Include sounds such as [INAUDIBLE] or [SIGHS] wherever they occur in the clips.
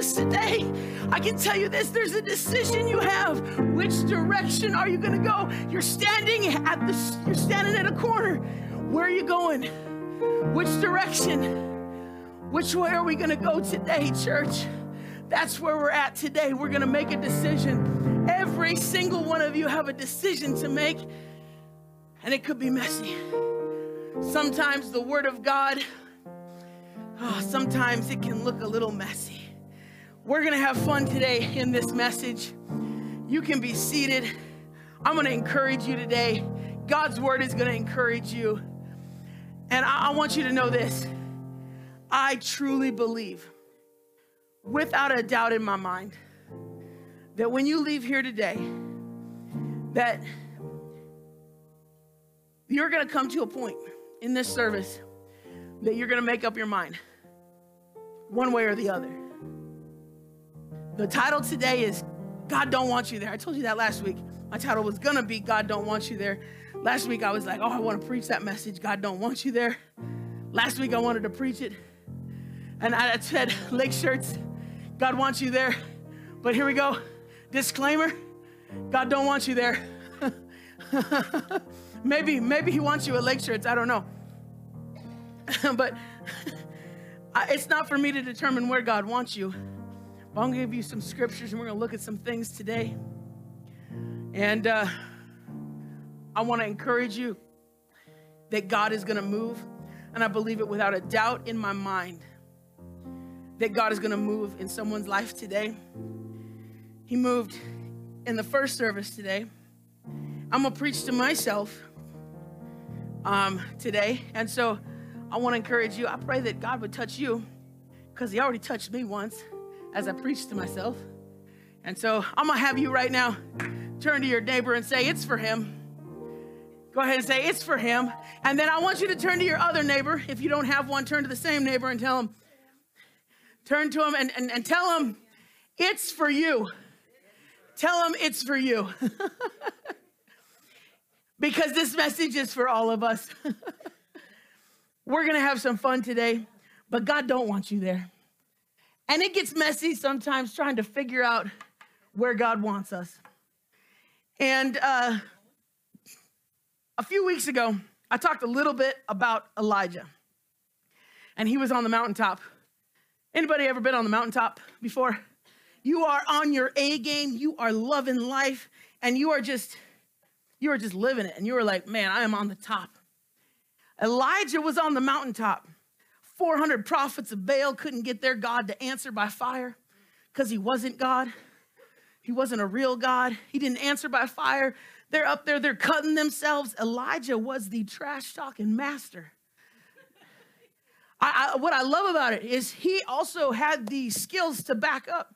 This today. I can tell you this there's a decision you have. Which direction are you going to go? You're standing at the you're standing at a corner. Where are you going? Which direction? Which way are we going to go today, church? That's where we're at today. We're going to make a decision. Every single one of you have a decision to make, and it could be messy. Sometimes the word of God Oh, sometimes it can look a little messy. We're going to have fun today in this message. You can be seated. I'm going to encourage you today. God's word is going to encourage you. And I, I want you to know this I truly believe, without a doubt in my mind, that when you leave here today, that you're going to come to a point in this service that you're going to make up your mind one way or the other. The title today is God Don't Want You There. I told you that last week. My title was to be God Don't Want You There. Last week I was like, oh, I want to preach that message. God Don't Want You There. Last week I wanted to preach it. And I said, Lake Shirts, God wants you there. But here we go. Disclaimer God don't want you there. [LAUGHS] maybe, maybe He wants you at Lake Shirts. I don't know. [LAUGHS] but [LAUGHS] it's not for me to determine where God wants you. I'm going to give you some scriptures and we're going to look at some things today. And uh, I want to encourage you that God is going to move. And I believe it without a doubt in my mind that God is going to move in someone's life today. He moved in the first service today. I'm going to preach to myself um, today. And so I want to encourage you. I pray that God would touch you because He already touched me once as I preach to myself. And so I'm going to have you right now turn to your neighbor and say, It's for Him. Go ahead and say, It's for Him. And then I want you to turn to your other neighbor. If you don't have one, turn to the same neighbor and tell him, turn to him and, and, and tell him, It's for you. Tell him it's for you. [LAUGHS] because this message is for all of us. [LAUGHS] We're going to have some fun today, but God don't want you there. And it gets messy sometimes trying to figure out where God wants us. And uh, a few weeks ago, I talked a little bit about Elijah. And he was on the mountaintop. Anybody ever been on the mountaintop before? You are on your A game, you are loving life, and you are just you are just living it. And you are like, man, I am on the top. Elijah was on the mountaintop. 400 prophets of Baal couldn't get their God to answer by fire because he wasn't God. He wasn't a real God. He didn't answer by fire. They're up there, they're cutting themselves. Elijah was the trash talking master. I, I, what I love about it is he also had the skills to back up.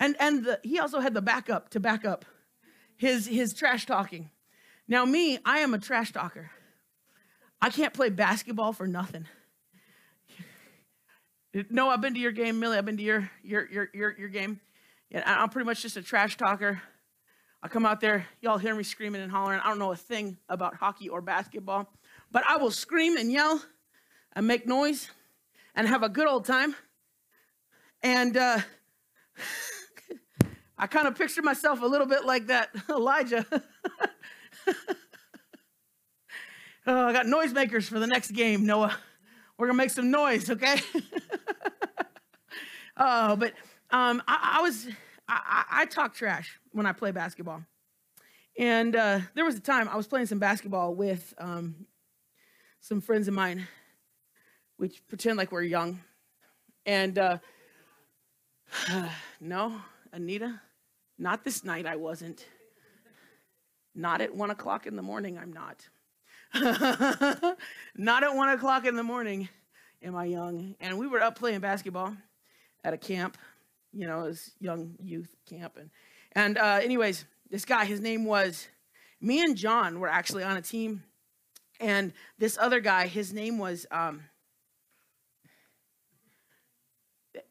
And, and the, he also had the backup to back up his, his trash talking. Now, me, I am a trash talker. I can't play basketball for nothing. No, I've been to your game, Millie. I've been to your your your your, your game. Yeah, I'm pretty much just a trash talker. I come out there, y'all hear me screaming and hollering. I don't know a thing about hockey or basketball, but I will scream and yell and make noise and have a good old time. And uh, [LAUGHS] I kind of picture myself a little bit like that [LAUGHS] Elijah. [LAUGHS] oh, I got noisemakers for the next game, Noah. We're gonna make some noise, okay? [LAUGHS] oh, but um, I, I, was I, I, talk trash when I play basketball, and uh, there was a time I was playing some basketball with um, some friends of mine. we pretend like we're young. And uh, [SIGHS] no, Anita, not this night I wasn't. Not at one o'clock in the morning, I'm not. [LAUGHS] not at one o'clock in the morning am I young. And we were up playing basketball at a camp, you know, as young youth camp. And, and uh, anyways, this guy, his name was, me and John were actually on a team. And this other guy, his name was, um,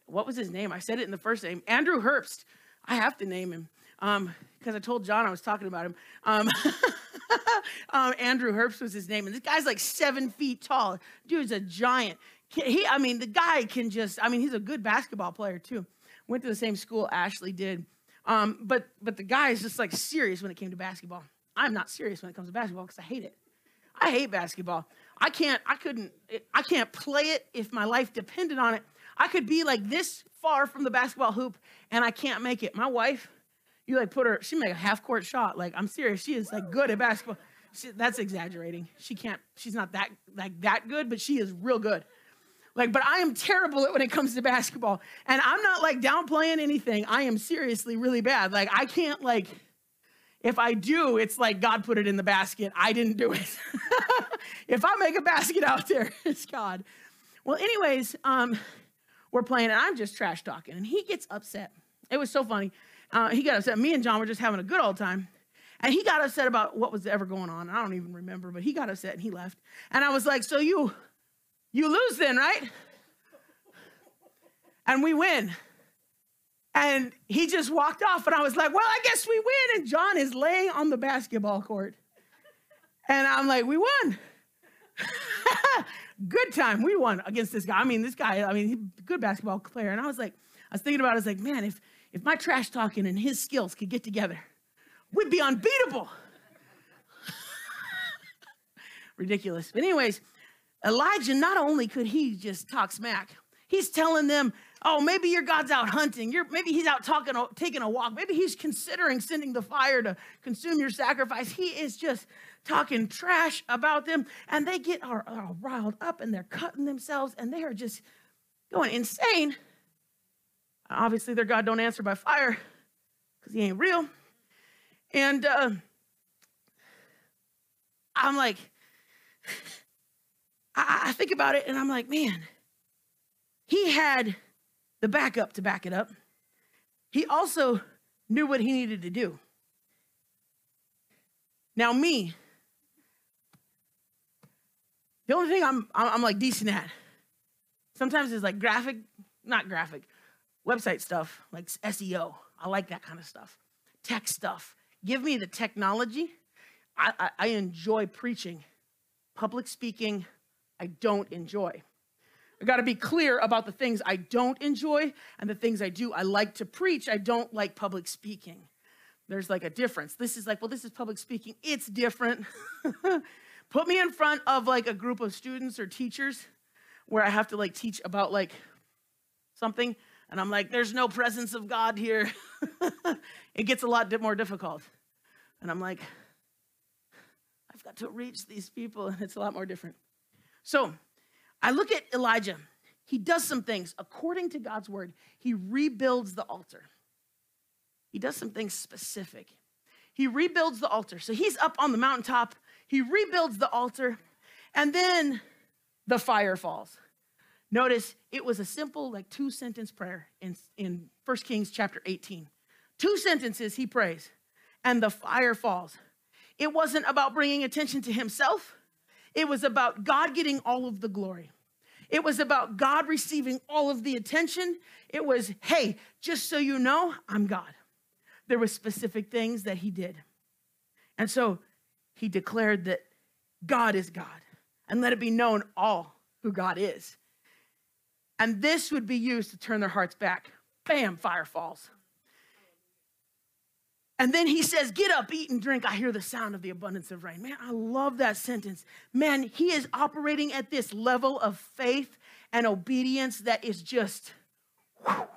what was his name? I said it in the first name. Andrew Herbst. I have to name him because um, I told John I was talking about him. Um, [LAUGHS] [LAUGHS] um, Andrew Herbst was his name, and this guy's like seven feet tall. Dude's a giant. He, I mean, the guy can just. I mean, he's a good basketball player too. Went to the same school Ashley did, um, but but the guy is just like serious when it came to basketball. I'm not serious when it comes to basketball because I hate it. I hate basketball. I can't. I couldn't. I can't play it if my life depended on it. I could be like this far from the basketball hoop and I can't make it. My wife, you like put her, she made a half court shot. Like I'm serious, she is like good at basketball. She, that's exaggerating. She can't. She's not that like that good, but she is real good. Like, but I am terrible at when it comes to basketball, and I'm not like downplaying anything. I am seriously really bad. Like I can't like. If I do, it's like God put it in the basket. I didn't do it. [LAUGHS] if I make a basket out there, [LAUGHS] it's God. Well, anyways, um, we're playing, and I'm just trash talking, and he gets upset. It was so funny. Uh, he got upset. Me and John were just having a good old time. And he got upset about what was ever going on. I don't even remember, but he got upset and he left. And I was like, "So you, you lose then, right?" And we win. And he just walked off, and I was like, "Well, I guess we win." And John is laying on the basketball court, and I'm like, "We won." [LAUGHS] good time. We won against this guy. I mean, this guy, I mean, he's a good basketball player. And I was like, I was thinking about it, I was like, man, if, if my trash talking and his skills could get together, we'd be unbeatable. [LAUGHS] Ridiculous. But, anyways, Elijah, not only could he just talk smack, he's telling them, oh, maybe your God's out hunting. You're, maybe he's out talking, taking a walk. Maybe he's considering sending the fire to consume your sacrifice. He is just talking trash about them, and they get all, all riled up and they're cutting themselves and they are just going insane. Obviously, their God don't answer by fire because he ain't real. And uh, I'm like, [SIGHS] I, I think about it and I'm like, man, he had the backup to back it up. He also knew what he needed to do. Now, me, the only thing I'm, I'm like decent at sometimes is like graphic, not graphic, website stuff, like SEO. I like that kind of stuff. Tech stuff. Give me the technology. I, I, I enjoy preaching. Public speaking, I don't enjoy. I got to be clear about the things I don't enjoy and the things I do. I like to preach. I don't like public speaking. There's like a difference. This is like, well, this is public speaking. It's different. [LAUGHS] Put me in front of like a group of students or teachers where I have to like teach about like something and I'm like, there's no presence of God here. [LAUGHS] it gets a lot more difficult. And I'm like, I've got to reach these people, [LAUGHS] and it's a lot more different. So I look at Elijah. He does some things according to God's word. He rebuilds the altar. He does some things specific. He rebuilds the altar. So he's up on the mountaintop he rebuilds the altar, and then the fire falls. Notice it was a simple, like two sentence prayer in, in 1 Kings chapter 18. Two sentences he prays, and the fire falls. It wasn't about bringing attention to himself, it was about God getting all of the glory. It was about God receiving all of the attention. It was, hey, just so you know, I'm God. There were specific things that he did. And so he declared that God is God and let it be known all who God is. And this would be used to turn their hearts back. Bam, fire falls. And then he says, Get up, eat and drink. I hear the sound of the abundance of rain. Man, I love that sentence. Man, he is operating at this level of faith and obedience that is just, whew.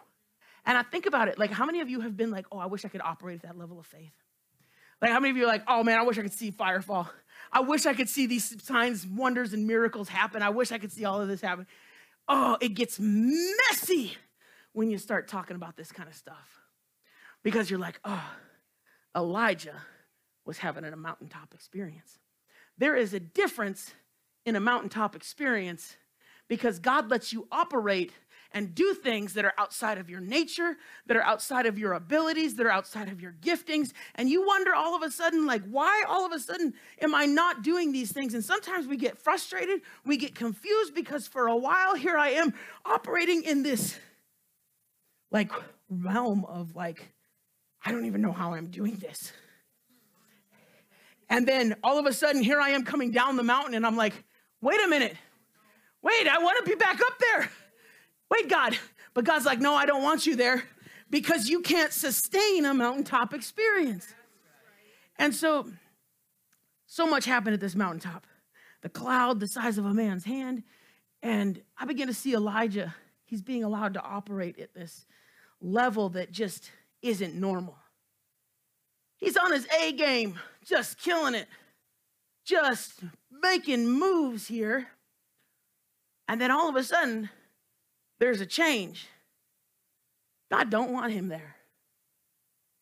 and I think about it like, how many of you have been like, Oh, I wish I could operate at that level of faith? Like, how many of you are like, oh man, I wish I could see fire fall? I wish I could see these signs, wonders, and miracles happen. I wish I could see all of this happen. Oh, it gets messy when you start talking about this kind of stuff because you're like, oh, Elijah was having a mountaintop experience. There is a difference in a mountaintop experience because God lets you operate and do things that are outside of your nature, that are outside of your abilities, that are outside of your giftings. And you wonder all of a sudden, like, why all of a sudden am I not doing these things? And sometimes we get frustrated, we get confused because for a while here I am operating in this like realm of like, I don't even know how I'm doing this. And then all of a sudden, here I am coming down the mountain, and I'm like, wait a minute. Wait, I want to be back up there. Wait, God. But God's like, no, I don't want you there because you can't sustain a mountaintop experience. And so, so much happened at this mountaintop. The cloud, the size of a man's hand. And I begin to see Elijah. He's being allowed to operate at this level that just isn't normal. He's on his A game, just killing it, just making moves here. And then all of a sudden, there's a change. God don't want him there.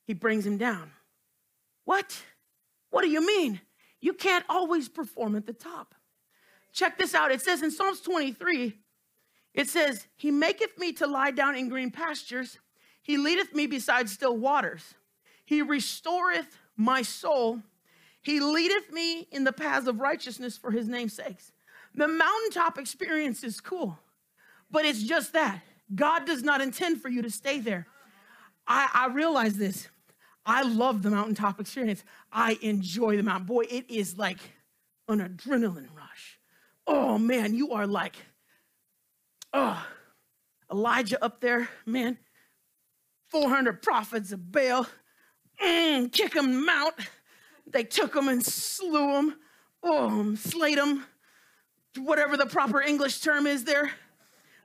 He brings him down. What? What do you mean? You can't always perform at the top. Check this out. It says in Psalms 23, it says, He maketh me to lie down in green pastures. He leadeth me beside still waters. He restoreth my soul. He leadeth me in the paths of righteousness for his name's sakes. The mountaintop experience is cool. But it's just that. God does not intend for you to stay there. I, I realize this. I love the mountaintop experience. I enjoy the mountain. Boy, it is like an adrenaline rush. Oh man, you are like, oh, Elijah up there, man. 400 prophets of Baal, mm, kick them out. They took them and slew them, oh, slayed them, whatever the proper English term is there.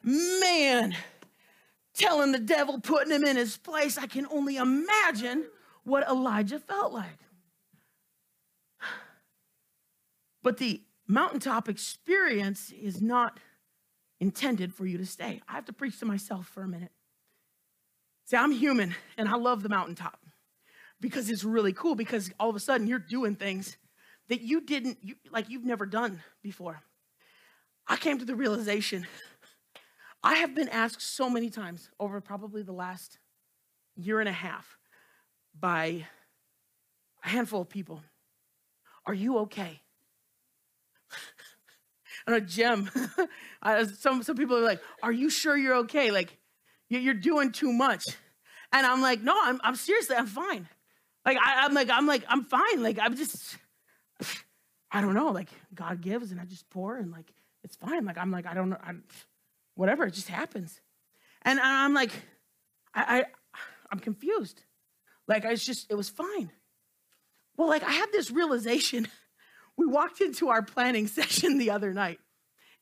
Man, telling the devil, putting him in his place, I can only imagine what Elijah felt like. But the mountaintop experience is not intended for you to stay. I have to preach to myself for a minute. See, I'm human and I love the mountaintop because it's really cool because all of a sudden you're doing things that you didn't, you, like you've never done before. I came to the realization I have been asked so many times over probably the last year and a half by a handful of people Are you okay? [LAUGHS] and a gem. [LAUGHS] some, some people are like, Are you sure you're okay? Like, you're doing too much. And I'm like, No, I'm, I'm seriously, I'm fine. Like, I, I'm like, I'm like, I'm fine. Like, I'm just, [SIGHS] I don't know. Like, God gives and I just pour and like, it's fine. Like, I'm like, I don't know. I'm, whatever, it just happens. And I'm like, I, I I'm confused. Like I was just, it was fine. Well, like I had this realization. [LAUGHS] We walked into our planning [LAUGHS] session the other night,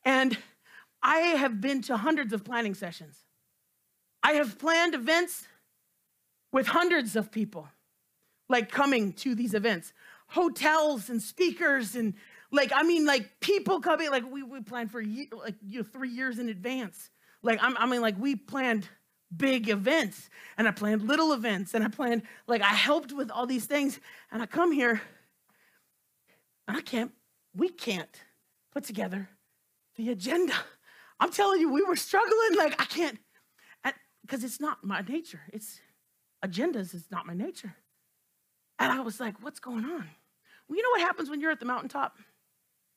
and I have been to hundreds of planning sessions. I have planned events with hundreds of people, like coming to these events, hotels and speakers and like, I mean, like people coming, like we, we planned for year, like you know, three years in advance. Like, I'm, I mean, like we planned big events and I planned little events and I planned, like I helped with all these things. And I come here and I can't, we can't put together the agenda. I'm telling you, we were struggling. Like, I can't, because it's not my nature. It's agendas, is not my nature. And I was like, what's going on? Well, you know what happens when you're at the mountaintop?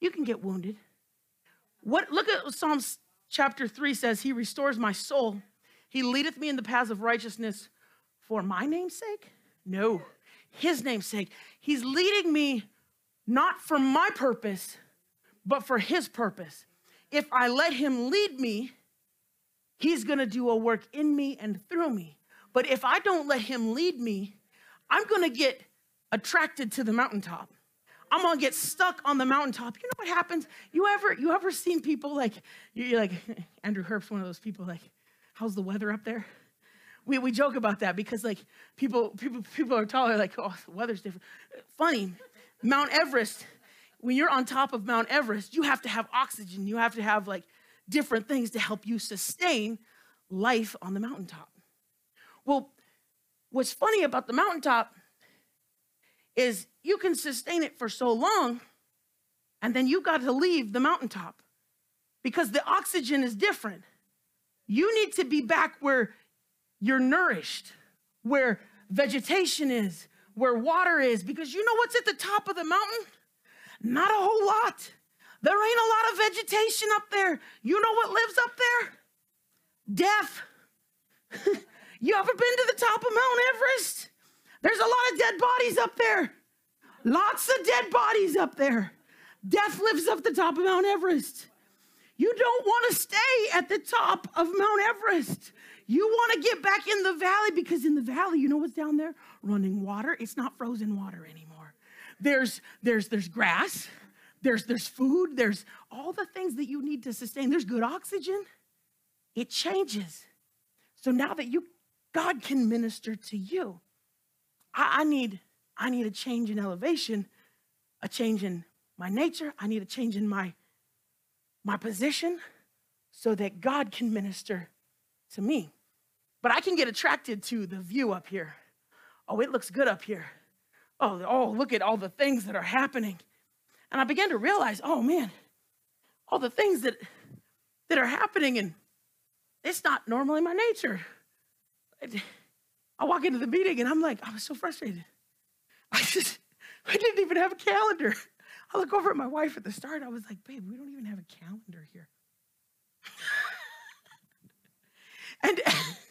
You can get wounded. What look at Psalms chapter 3 says, He restores my soul. He leadeth me in the paths of righteousness for my name's sake? No, his name's sake. He's leading me not for my purpose, but for his purpose. If I let him lead me, he's gonna do a work in me and through me. But if I don't let him lead me, I'm gonna get attracted to the mountaintop. I'm gonna get stuck on the mountaintop. You know what happens? You ever you ever seen people like you're like [LAUGHS] Andrew Herbst one of those people like, how's the weather up there? We, we joke about that because like people people people are taller like oh the weather's different. Funny, Mount Everest when you're on top of Mount Everest, you have to have oxygen. You have to have like different things to help you sustain life on the mountaintop. Well, what's funny about the mountaintop is you can sustain it for so long and then you got to leave the mountaintop because the oxygen is different. You need to be back where you're nourished, where vegetation is, where water is, because you know what's at the top of the mountain? Not a whole lot. There ain't a lot of vegetation up there. You know what lives up there? Death. [LAUGHS] you ever been to the top of Mount Everest? There's a lot of dead bodies up there. Lots of dead bodies up there. Death lives up the top of Mount Everest. You don't want to stay at the top of Mount Everest. You want to get back in the valley because in the valley, you know what's down there? Running water. It's not frozen water anymore. There's there's there's grass. There's there's food. There's all the things that you need to sustain. There's good oxygen. It changes. So now that you God can minister to you, I, I need I need a change in elevation, a change in my nature. I need a change in my my position so that God can minister to me. But I can get attracted to the view up here. Oh, it looks good up here. Oh, oh, look at all the things that are happening. And I began to realize, oh man, all the things that that are happening and it's not normally my nature. I walk into the meeting and I'm like, I was so frustrated. [LAUGHS] I just I didn't even have a calendar. I look over at my wife at the start. I was like, babe, we don't even have a calendar here. [LAUGHS] and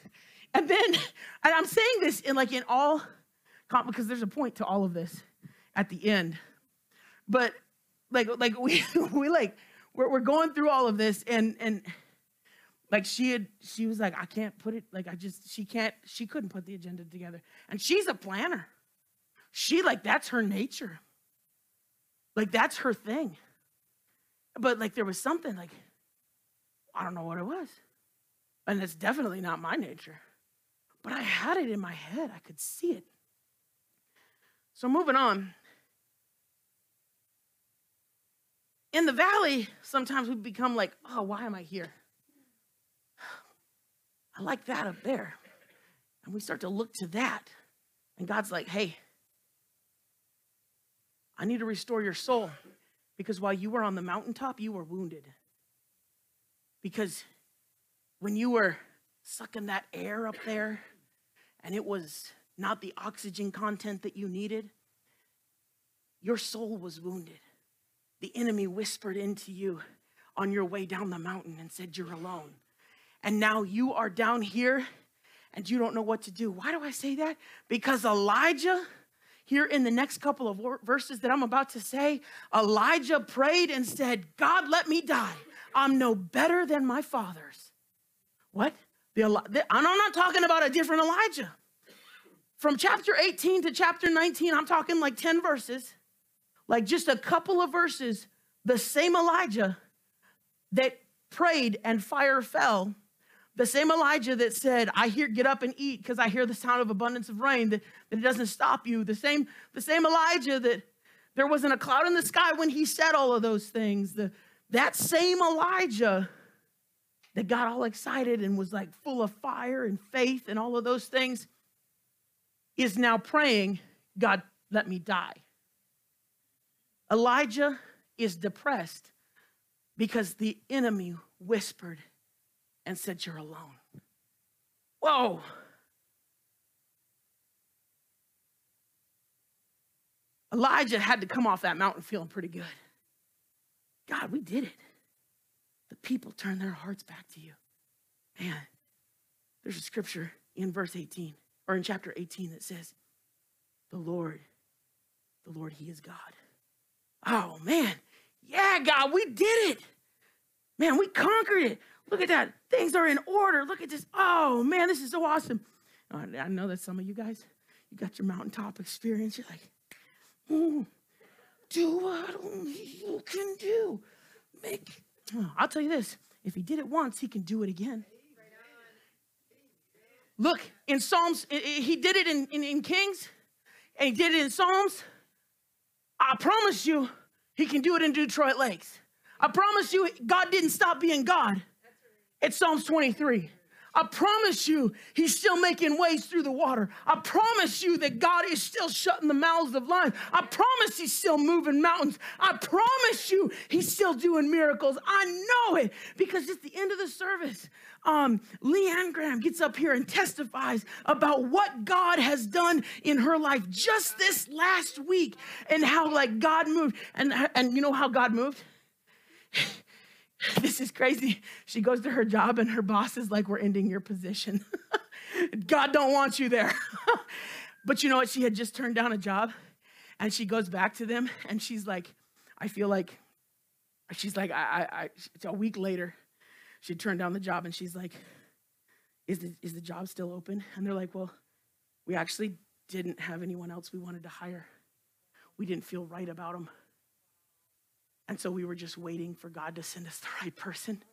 [LAUGHS] and then, and I'm saying this in like in all, because there's a point to all of this at the end. But like like we we like we're, we're going through all of this and and like she had she was like i can't put it like i just she can't she couldn't put the agenda together and she's a planner she like that's her nature like that's her thing. But like there was something like, I don't know what it was. And it's definitely not my nature. But I had it in my head. I could see it. So moving on. In the valley, sometimes we become like, oh, why am I here? I like that up there. And we start to look to that. And God's like, hey, I need to restore your soul because while you were on the mountaintop, you were wounded. Because when you were sucking that air up there and it was not the oxygen content that you needed, your soul was wounded. The enemy whispered into you on your way down the mountain and said, You're alone. And now you are down here and you don't know what to do. Why do I say that? Because Elijah here in the next couple of verses that I'm about to say, Elijah prayed and said, God, let me die. I'm no better than my fathers. What? The, the, I'm not talking about a different Elijah. From chapter 18 to chapter 19, I'm talking like 10 verses, like just a couple of verses, the same Elijah that prayed and fire fell the same Elijah that said, I hear, get up and eat because I hear the sound of abundance of rain, that, that it doesn't stop you. The same, the same Elijah that there wasn't a cloud in the sky when he said all of those things. The, that same Elijah that got all excited and was like full of fire and faith and all of those things is now praying, God, let me die. Elijah is depressed because the enemy whispered and said, You're alone. Whoa. Elijah had to come off that mountain feeling pretty good. God, we did it. The people turned their hearts back to you. Man, there's a scripture in verse 18 or in chapter 18 that says, The Lord, the Lord, He is God. Oh, man. Yeah, God, we did it. Man, we conquered it. Look at that. Things are in order. Look at this. Oh, man, this is so awesome. Oh, I know that some of you guys, you got your mountaintop experience. You're like, oh, do what only you can do. Make. Oh, I'll tell you this if he did it once, he can do it again. Look, in Psalms, he did it in, in, in Kings, and he did it in Psalms. I promise you, He can do it in Detroit Lakes. I promise you, God didn't stop being God. It's Psalms 23. I promise you, He's still making ways through the water. I promise you that God is still shutting the mouths of lions. I promise He's still moving mountains. I promise you, He's still doing miracles. I know it because it's the end of the service. Um, Leanne Graham gets up here and testifies about what God has done in her life just this last week and how like God moved. And, and you know how God moved? [LAUGHS] this is crazy. She goes to her job and her boss is like, we're ending your position. [LAUGHS] God don't want you there. [LAUGHS] but you know what? She had just turned down a job and she goes back to them and she's like, I feel like, she's like, I, I, I it's a week later, she turned down the job and she's like, is the, is the job still open? And they're like, well, we actually didn't have anyone else we wanted to hire. We didn't feel right about them. And so we were just waiting for God to send us the right person.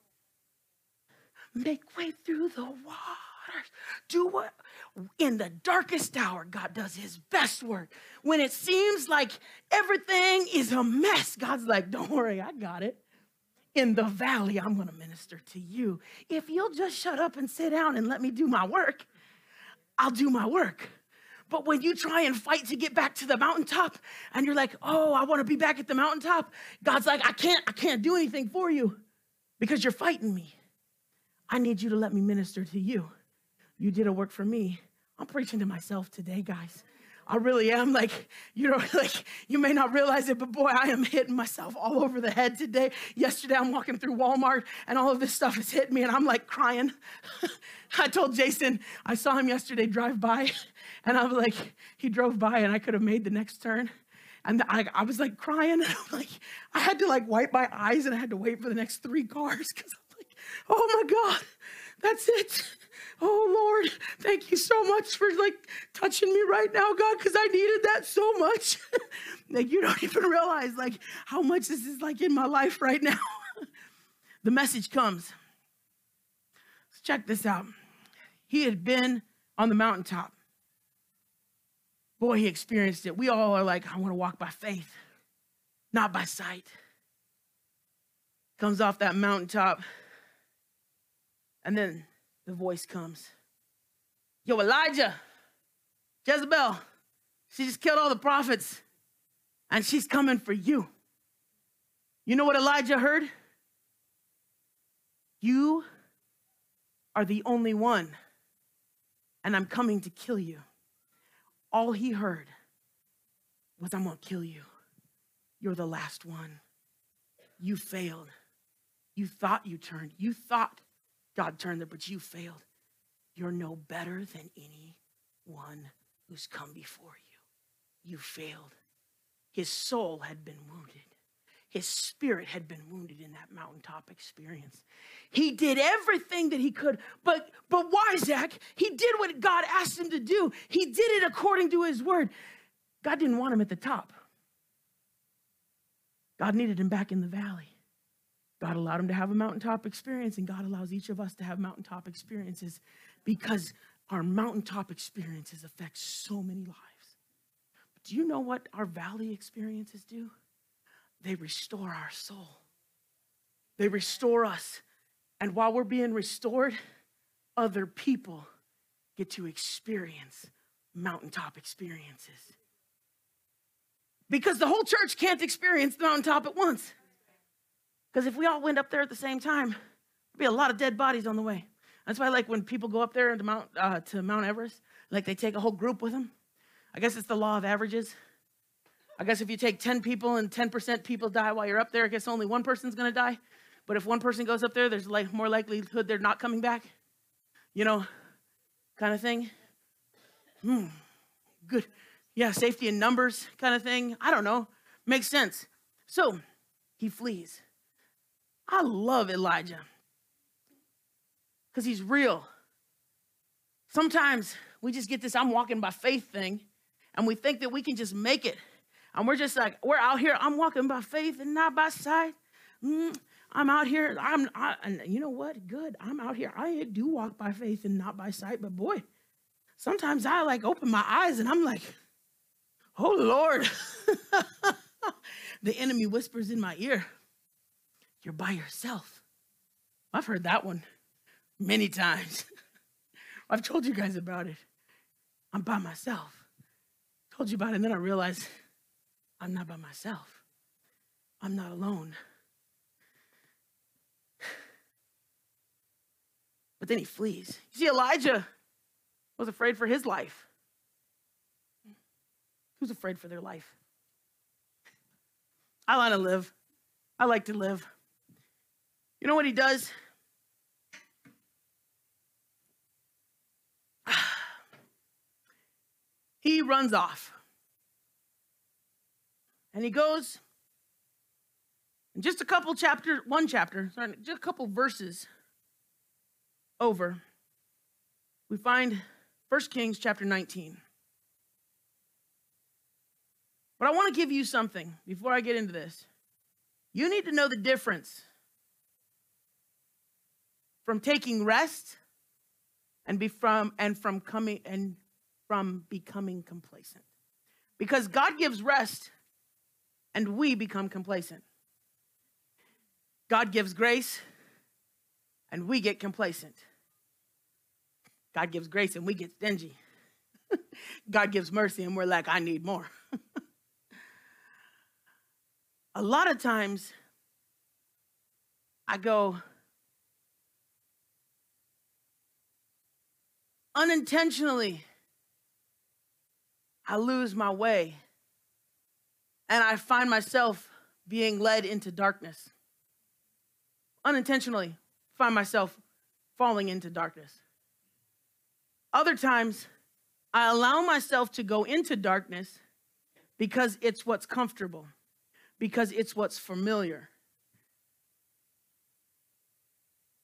Make way through the waters. Do what? In the darkest hour, God does his best work. When it seems like everything is a mess, God's like, don't worry, I got it. In the valley, I'm going to minister to you. If you'll just shut up and sit down and let me do my work, I'll do my work. But when you try and fight to get back to the mountaintop and you're like, oh, I want to be back at the mountaintop, God's like, I can't, I can't do anything for you because you're fighting me. I need you to let me minister to you. You did a work for me. I'm preaching to myself today, guys. I really am. Like, you know, [LAUGHS] like you may not realize it, but boy, I am hitting myself all over the head today. Yesterday, I'm walking through Walmart and all of this stuff is hitting me and I'm like crying. [LAUGHS] I told Jason, I saw him yesterday drive by [LAUGHS] and I was like, he drove by and I could have made the next turn. And I, I was like crying. [LAUGHS] And I'm like, I had to like wipe my eyes and I had to wait for the next three cars [LAUGHS] because I'm like, oh my God, that's it. Oh Lord, thank you so much for like touching me right now, God, because I needed that so much. [LAUGHS] like you don't even realize like how much this is like in my life right now. the message comes. Let's check this out. He had been on the mountaintop. Boy, he experienced it. We all are like, I want to walk by faith, not by sight. Comes off that mountaintop. And then the voice comes Yo, Elijah, Jezebel, she just killed all the prophets and she's coming for you. You know what Elijah heard? You are the only one, and I'm coming to kill you. All he heard was, I'm going to kill you. You're the last one. You failed. You thought you turned. You thought God turned there, but you failed. You're no better than anyone who's come before you. You failed. His soul had been wounded. His spirit had been wounded in that mountaintop experience. He did everything that he could, but but why, Zach? He did what God asked him to do. He did it according to his word. God didn't want him at the top. God needed him back in the valley. God allowed him to have a mountaintop experience, and God allows each of us to have mountaintop experiences because our mountaintop experiences affect so many lives. But do you know what our valley experiences do? They restore our soul, they restore us. And while we're being restored, other people get to experience mountaintop experiences. Because the whole church can't experience the mountaintop at once. Because if we all went up there at the same time, there'd be a lot of dead bodies on the way. That's why, like, when people go up there to Mount, uh, to Mount Everest, like, they take a whole group with them. I guess it's the law of averages. I guess if you take 10 people and 10% people die while you're up there, I guess only one person's to die. But if one person goes up there, there's like more likelihood they're not coming back. You know, kind of thing. Hmm, good. Yeah, safety in numbers kind of thing. I don't know. Makes sense. So he flees. I love Elijah because he's real. Sometimes we just get this I'm walking by faith thing, and we think that we can just make it. And we're just like, we're out here, I'm walking by faith and not by sight. Mm, I'm out here, I'm, I, and you know what? Good, I'm out here. I do walk by faith and not by sight, but boy, sometimes I like open my eyes and I'm like, oh Lord. [LAUGHS] the enemy whispers in my ear, You're by yourself. I've heard that one many times. [LAUGHS] I've told you guys about it. I'm by myself. Told you about it, and then I realized I'm not by myself. I'm not alone. [SIGHS] But then he flees. You see, Elijah was afraid for his life. Who's afraid for their life? I want to live. I like to live. You know what he does? [SIGHS] he runs off. And he goes, in just a couple chapters, one chapter, sorry, just a couple verses over, we find 1 Kings chapter 19. But I want to give you something before I get into this. You need to know the difference from taking rest and be from and from coming and from becoming complacent. Because God gives rest and we become complacent. God gives grace and we get complacent. God gives grace and we get stingy. [LAUGHS] God gives mercy and we're like, I need more. [LAUGHS] a lot of times I go, unintentionally, I lose my way and I find myself being led into darkness. Unintentionally, find myself falling into darkness. Other times, I allow myself to go into darkness because it's what's comfortable, because it's what's familiar.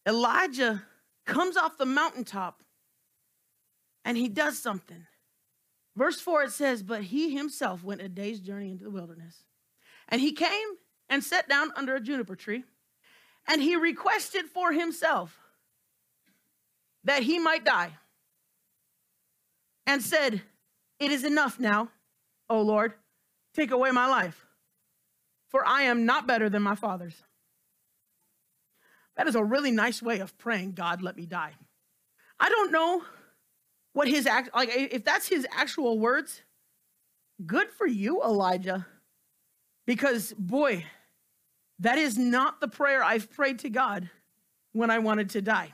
Elijah comes off the mountaintop and he does something. Verse 4 it says, But he himself went a day's journey into the wilderness. And he came and sat down under a juniper tree, and he requested for himself that he might die, and said, It is enough now, O Lord, take away my life, for I am not better than my fathers. That is a really nice way of praying, God, let me die. I don't know what his act like if that's his actual words, good for you, Elijah. Because boy, that is not the prayer I've prayed to God when I wanted to die.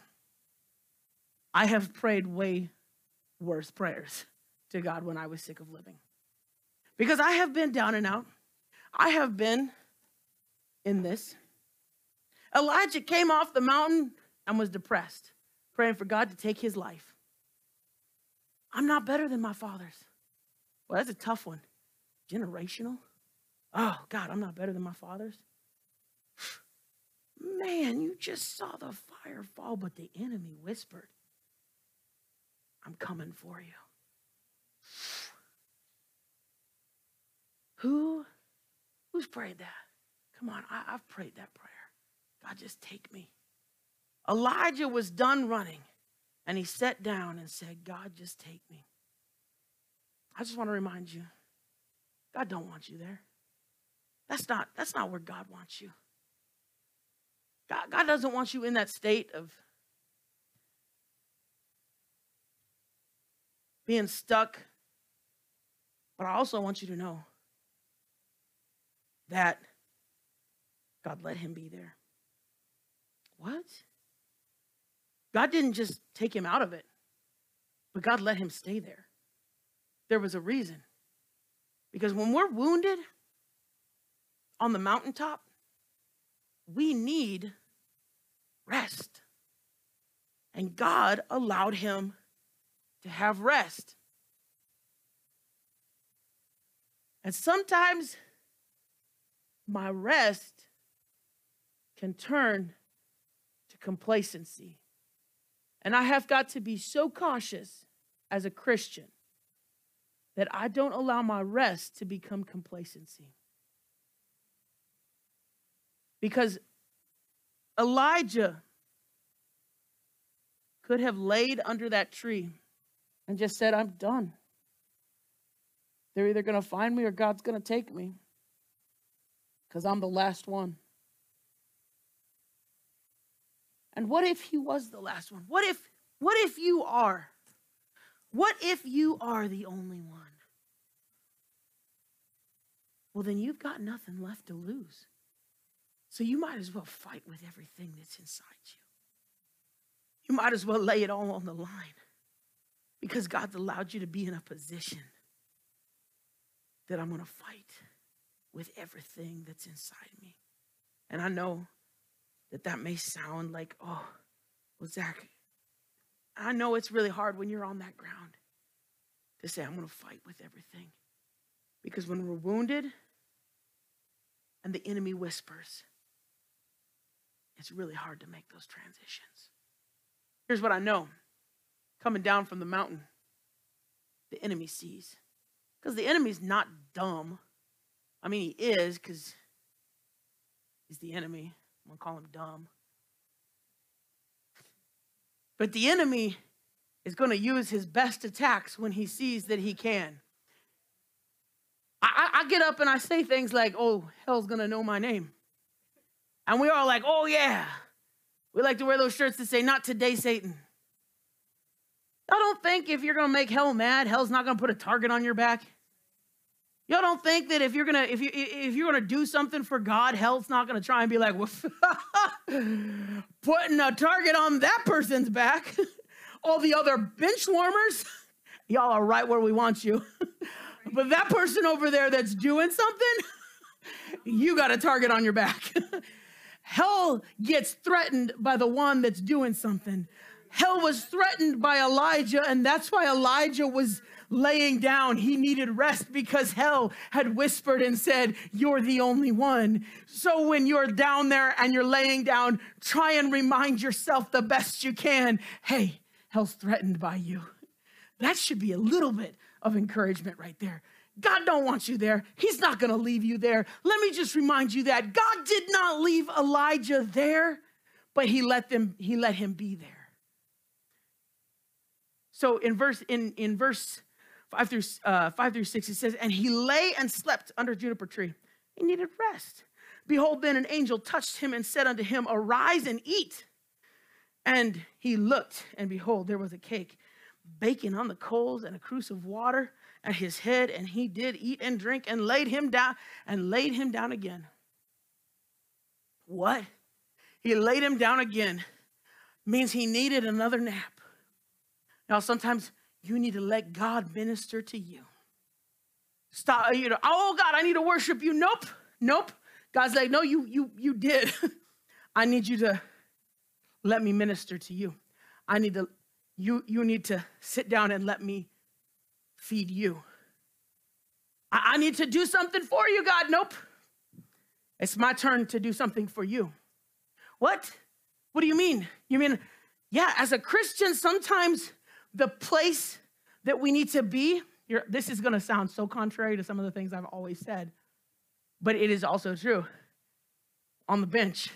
I have prayed way worse prayers to God when I was sick of living. Because I have been down and out. I have been in this. Elijah came off the mountain and was depressed, praying for God to take his life. I'm not better than my fathers. Well, that's a tough one. Generational. Oh, God, I'm not better than my fathers. [SIGHS] Man, you just saw the fire fall, but the enemy whispered, I'm coming for you. [SIGHS] Who, who's prayed that? Come on, I, I've prayed that prayer. God, just take me. Elijah was done running. And he sat down and said, God, just take me. I just want to remind you, God don't want you there. That's not, that's not where God wants you. God, God doesn't want you in that state of being stuck. But I also want you to know that God let him be there. What? God didn't just take him out of it, but God let him stay there. There was a reason. Because when we're wounded on the mountaintop, we need rest. And God allowed him to have rest. And sometimes my rest can turn to complacency. And I have got to be so cautious as a Christian that I don't allow my rest to become complacency. Because Elijah could have laid under that tree and just said, I'm done. They're either going to find me or God's going to take me. because I'm the last one. And what if he was the last one? What if what if you are? What if you are the only one? Well, then you've got nothing left to lose. So you might as well fight with everything that's inside you. You might as well lay it all on the line because God's allowed you to be in a position that I'm going to fight with everything that's inside me. And I know that that may sound like, oh, well, Zach, I know it's really hard when you're on that ground to say, I'm going to fight with everything. Because when we're wounded and the enemy whispers, it's really hard to make those transitions. Here's what I know coming down from the mountain, the enemy sees. Because the enemy's not dumb. I mean, he is because he's the enemy. I'm to call him dumb. But the enemy is to use his best attacks when he sees that he can. I, I, get up and I say things like, oh, hell's to know my name. And we are all like, oh, yeah. We like to wear those shirts that say, not today, Satan. I don't think if you're to make hell mad, hell's not to put a target on your back. Y'all don't think that if you're gonna if you if you're gonna do something for God, hell's not gonna try and be like, [LAUGHS] putting a target on that person's back. [LAUGHS] All the other bench warmers, [LAUGHS] y'all are right where we want you. but that person over there that's doing something, you got a target on your back. Hell gets threatened by the one that's doing something. Hell was threatened by Elijah, and that's why Elijah was laying down. He needed rest because hell had whispered and said, You're the only one. So when you're down there and you're laying down, try and remind yourself the best you can hey, hell's threatened by you. That should be a little bit of encouragement right there. God don't want you there. He's not going to leave you there. Let me just remind you that God did not leave Elijah there, but he let them he let him be there. So in verse in in verse 5 through, uh, 5 through 6, it says, And he lay and slept under juniper tree. He needed rest. Behold, then an angel touched him and said unto him, Arise and eat. And he looked, and behold, there was a cake baking on the coals and a cruse of water at his head, and he did eat and drink and laid him down and laid him down again. What? He laid him down again means he needed another nap. Now, sometimes you need to let God minister to you. Stop, uh, you know, oh God, I need to worship you. Nope, nope. God's like, no, you you you did. [LAUGHS] I need you to let me minister to you. I need to, you you need to sit down and let me feed you. I, I need to do something for you, God. Nope. It's my turn to do something for you. What? What do you mean? You mean, yeah, as a Christian, sometimes the place that we need to be, this is going to sound so contrary to some of the things I've always said, but it is also true. On the bench.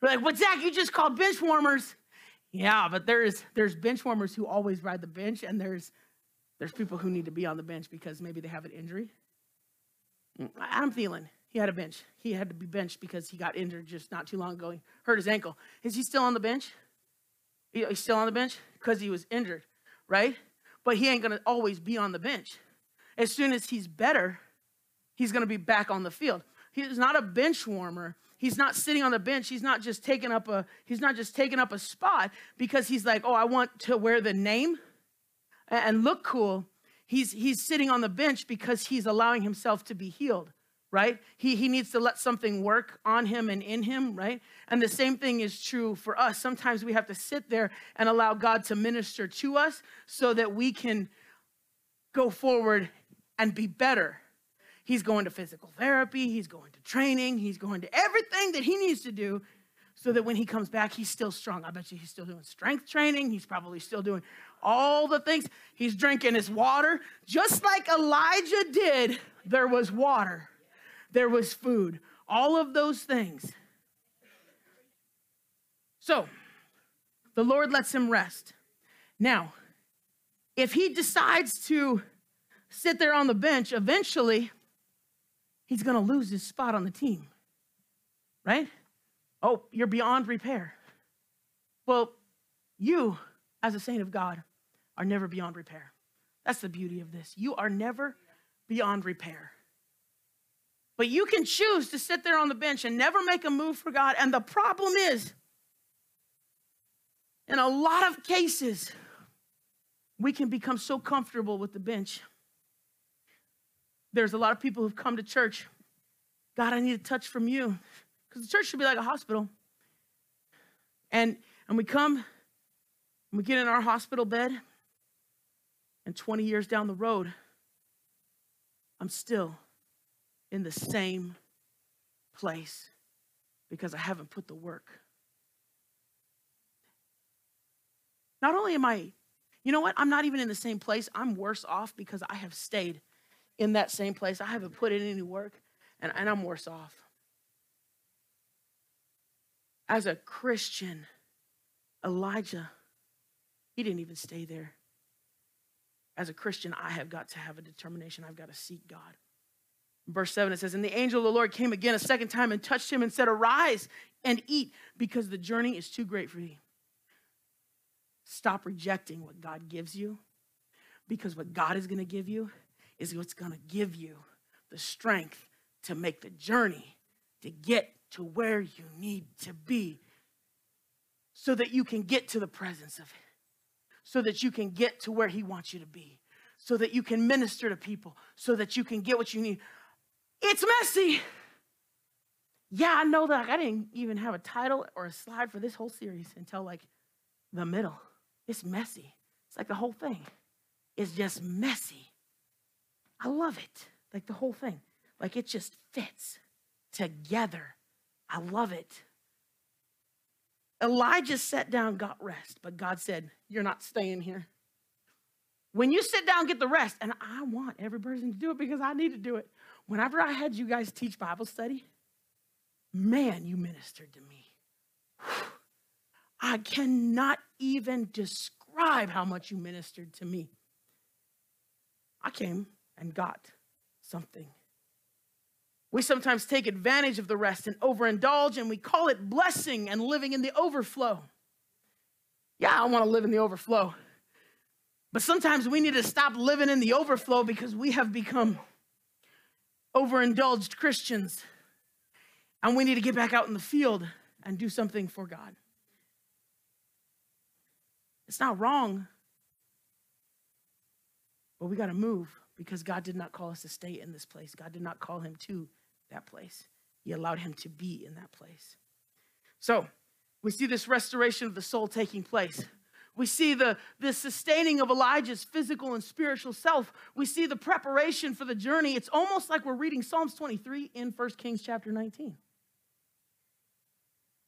We're like, what, Zach, you just called bench warmers. Yeah, but there's there's bench warmers who always ride the bench, and there's there's people who need to be on the bench because maybe they have an injury. Mm, Adam Thielen, he had a bench. He had to be benched because he got injured just not too long ago. He hurt his ankle. Is he still on the bench? He's still on the bench because he was injured, right? But he ain't going to always be on the bench. As soon as he's better, he's going to be back on the field. He's not a bench warmer. He's not sitting on the bench. He's not just taking up a he's not just taking up a spot because he's like, "Oh, I want to wear the name and look cool." He's he's sitting on the bench because he's allowing himself to be healed right? He, he needs to let something work on him and in him, right? And the same thing is true for us. Sometimes we have to sit there and allow God to minister to us so that we can go forward and be better. He's going to physical therapy, he's going to training, he's going to everything that he needs to do so that when he comes back, he's still strong. I bet you he's still doing strength training. He's probably still doing all the things. He's drinking his water, just like Elijah did. There was water there was food, all of those things. So, the Lord lets him rest. Now, if he decides to sit there on the bench, eventually he's going to lose his spot on the team. Right? Oh, you're beyond repair. Well, you, as a saint of God, are never beyond repair. That's the beauty of this. You are never beyond repair. But you can choose to sit there on the bench and never make a move for God. And the problem is, in a lot of cases, we can become so comfortable with the bench. There's a lot of people who've come to church. God, I need a touch from you. Because the church should be like a hospital. And, and we come, and we get in our hospital bed, and 20 years down the road, I'm still in the same place because I haven't put the work. Not only am I, you know what? I'm not even in the same place. I'm worse off because I have stayed in that same place. I haven't put in any work, and, and I'm worse off. As a Christian, Elijah, he didn't even stay there. As a Christian, I have got to have a determination. I've got to seek God. Verse 7, it says, And the angel of the Lord came again a second time and touched him and said, Arise and eat, because the journey is too great for thee. Stop rejecting what God gives you, because what God is going to give you is what's going to give you the strength to make the journey to get to where you need to be so that you can get to the presence of him so that you can get to where He wants you to be, so that you can minister to people, so that you can get what you need. It's messy. Yeah, I know that. I didn't even have a title or a slide for this whole series until like the middle. It's messy. It's like the whole thing is just messy. I love it. Like the whole thing. Like it just fits together. I love it. Elijah sat down, got rest, but God said, You're not staying here. When you sit down, get the rest, and I want every person to do it because I need to do it. Whenever I had you guys teach Bible study, man, you ministered to me. I cannot even describe how much you ministered to me. I came and got something we sometimes take advantage of the rest and overindulge, and we call it blessing and living in the overflow. Yeah, I want to live in the overflow. But sometimes we need to stop living in the overflow because we have become overindulged Christians. And we need to get back out in the field and do something for God. It's not wrong, but we got to move because God did not call us to stay in this place. God did not call him to that place. He allowed him to be in that place. So we see this restoration of the soul taking place. We see the, the sustaining of Elijah's physical and spiritual self. We see the preparation for the journey. It's almost like we're reading Psalms 23 in 1 Kings chapter 19.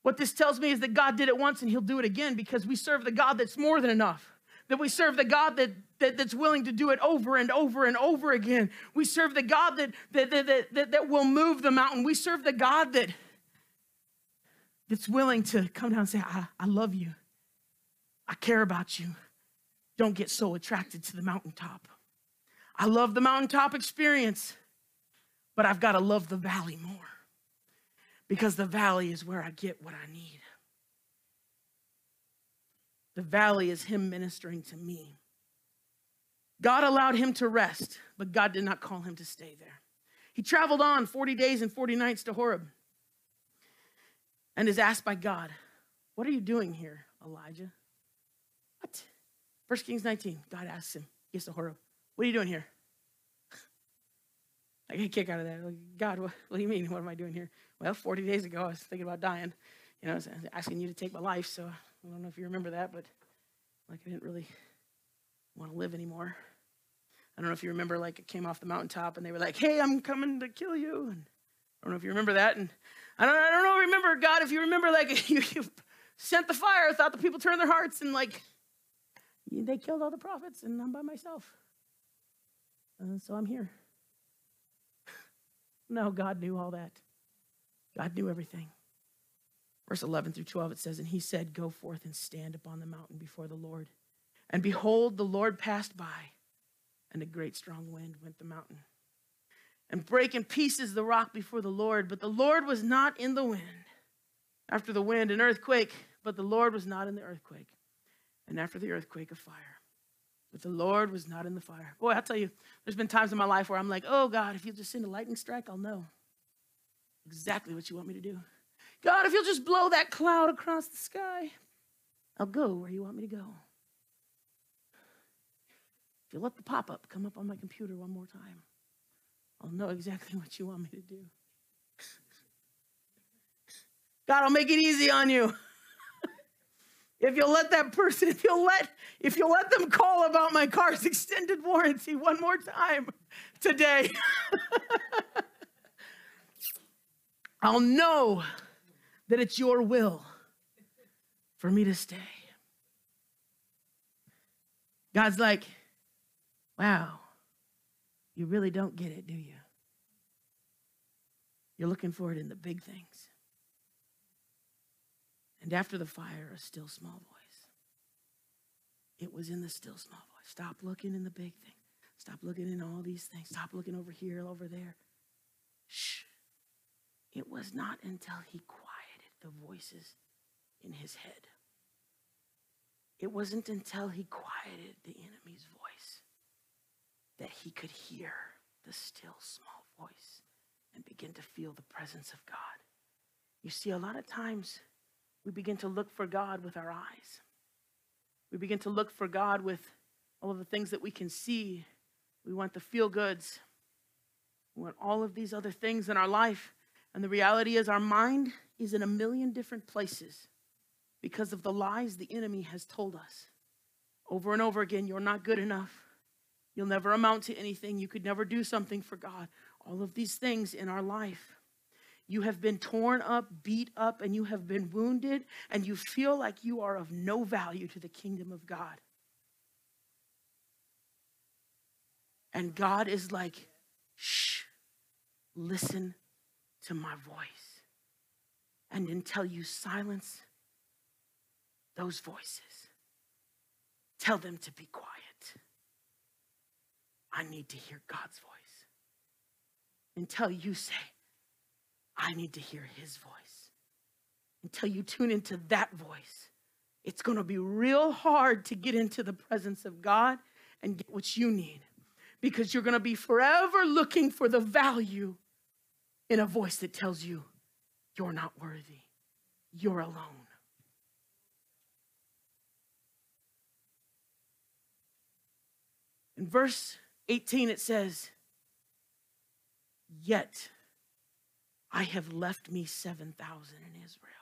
What this tells me is that God did it once and he'll do it again because we serve the God that's more than enough that we serve the God that, that, that's willing to do it over and over and over again. We serve the God that, that, that, that, that will move the mountain. We serve the God that, that's willing to come down and say, I, I love you. I care about you. Don't get so attracted to the mountaintop. I love the mountaintop experience, but I've got to love the valley more because the valley is where I get what I need. The valley is him ministering to me. God allowed him to rest, but God did not call him to stay there. He traveled on 40 days and 40 nights to Horeb and is asked by God, What are you doing here, Elijah? 1 Kings 19, God asks him, gets to Horeb, What are you doing here? [LAUGHS] I get a kick out of that. Like, God, what, what, do you mean? What am I doing here? Well, 40 days ago, I was thinking about dying. You know, I was asking you to take my life, so I don't know if you remember that, but like I didn't really want to live anymore. I don't know if you remember, like it came off the mountaintop and they were like, hey, I'm coming to kill you. And I don't know if you remember that. And I don't, I don't know, remember, God, if you remember, like [LAUGHS] you, you sent the fire, thought the people turned their hearts and like they killed all the prophets and I'm by myself. And so I'm here. [LAUGHS] no, God knew all that. God knew everything. Verse 11 through 12, it says, And he said, Go forth and stand upon the mountain before the Lord. And behold, the Lord passed by, and a great strong wind went the mountain. and break in pieces the rock before the Lord. But the Lord was not in the wind. After the wind, an earthquake, but the Lord was not in the earthquake. And after the earthquake, a fire. But the Lord was not in the fire. Boy, I'll tell you, there's been times in my life where I'm like, oh God, if you'll just send a lightning strike, I'll know exactly what you want me to do. God, if you'll just blow that cloud across the sky, I'll go where you want me to go. If you let the pop up come up on my computer one more time, I'll know exactly [LAUGHS] what you want me to do. God, I'll make it easy on you. If you'll let that person, [LAUGHS] if you'll let, if you'll let them call about my car's extended warranty one more time today, [LAUGHS] I'll know that it's your will for me to stay. God's like, wow, you really don't get it, do you? You're looking for it in the big things. And after the fire, a still small voice. It was in the still small voice. Stop looking in the big thing. Stop looking in all these things. Stop looking over here, over there. Shh. It was not until he quieted the voices in his head. It wasn't until he quieted the enemy's voice that he could hear the still small voice and begin to feel the presence of God. You see, a lot of times, we begin to look for God with our eyes. We begin to look for God with all of the things that we can see. We want the feel goods. We want all of these other things in our life. And the reality is, our mind is in a million different places because of the lies the enemy has told us. Over and over again, you're not good enough. You'll never amount to anything. You could never do something for God. All of these things in our life. You have been torn up, beat up, and you have been wounded, and you feel like you are of no value to the kingdom of God. And God is like, shh, listen to my voice. And until you silence those voices, tell them to be quiet. I need to hear God's voice. Until you say, I need to hear his voice. Until you tune into that voice, it's going to be real hard to get into the presence of God and get what you need because you're going to be forever looking for the value in a voice that tells you you're not worthy, you're alone. In verse 18, it says, Yet I have left me 7,000 in Israel.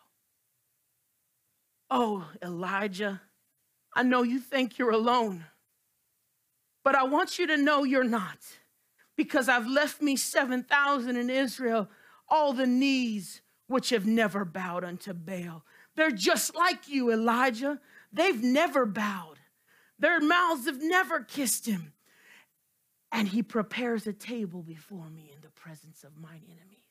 Oh, Elijah, I know you think you're alone, but I want you to know you're not because I've left me 7,000 in Israel, all the knees which have never bowed unto Baal. They're just like you, Elijah. They've never bowed, their mouths have never kissed him. And he prepares a table before me in the presence of mine enemies.